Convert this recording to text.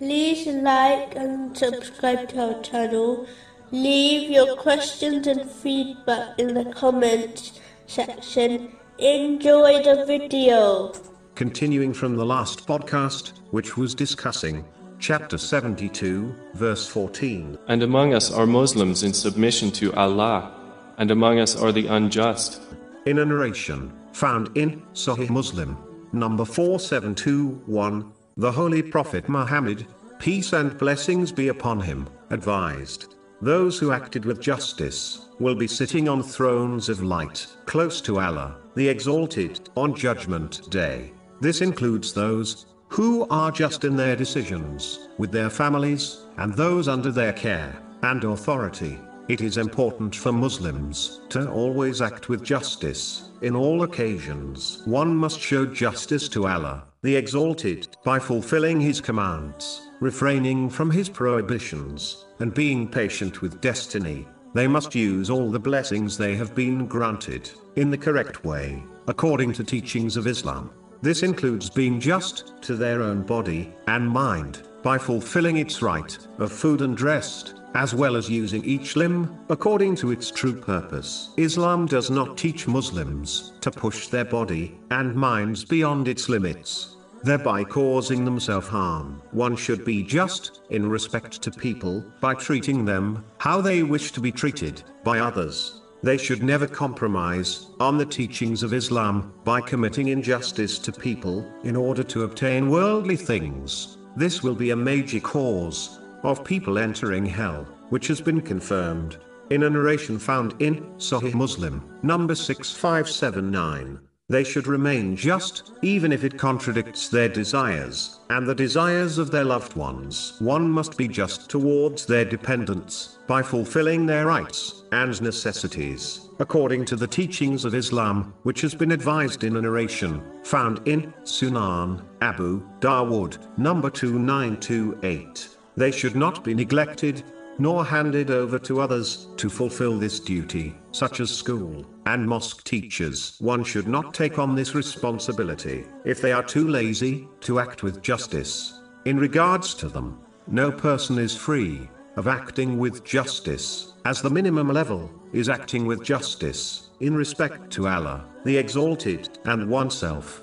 like and subscribe to our channel. Leave your questions and feedback in the comments section. Enjoy the video. Continuing from the last podcast, which was discussing chapter 72, verse 14. And among us are Muslims in submission to Allah, and among us are the unjust. In a narration found in Sahih Muslim, number 4721, the Holy Prophet Muhammad, peace and blessings be upon him, advised. Those who acted with justice will be sitting on thrones of light, close to Allah, the Exalted, on Judgment Day. This includes those who are just in their decisions, with their families, and those under their care and authority. It is important for Muslims to always act with justice in all occasions. One must show justice to Allah, the Exalted, by fulfilling His commands, refraining from His prohibitions, and being patient with destiny. They must use all the blessings they have been granted in the correct way, according to teachings of Islam. This includes being just to their own body and mind by fulfilling its right of food and rest, as well as using each limb according to its true purpose. Islam does not teach Muslims to push their body and minds beyond its limits, thereby causing them self harm. One should be just in respect to people by treating them how they wish to be treated by others. They should never compromise on the teachings of Islam by committing injustice to people in order to obtain worldly things. This will be a major cause of people entering hell, which has been confirmed in a narration found in Sahih Muslim, number 6579. They should remain just, even if it contradicts their desires, and the desires of their loved ones. One must be just towards their dependents, by fulfilling their rights and necessities, according to the teachings of Islam, which has been advised in a narration, found in Sunan, Abu Dawood, number 2928. They should not be neglected, nor handed over to others to fulfill this duty, such as school and mosque teachers. One should not take on this responsibility if they are too lazy to act with justice. In regards to them, no person is free of acting with justice, as the minimum level is acting with justice in respect to Allah, the Exalted, and oneself.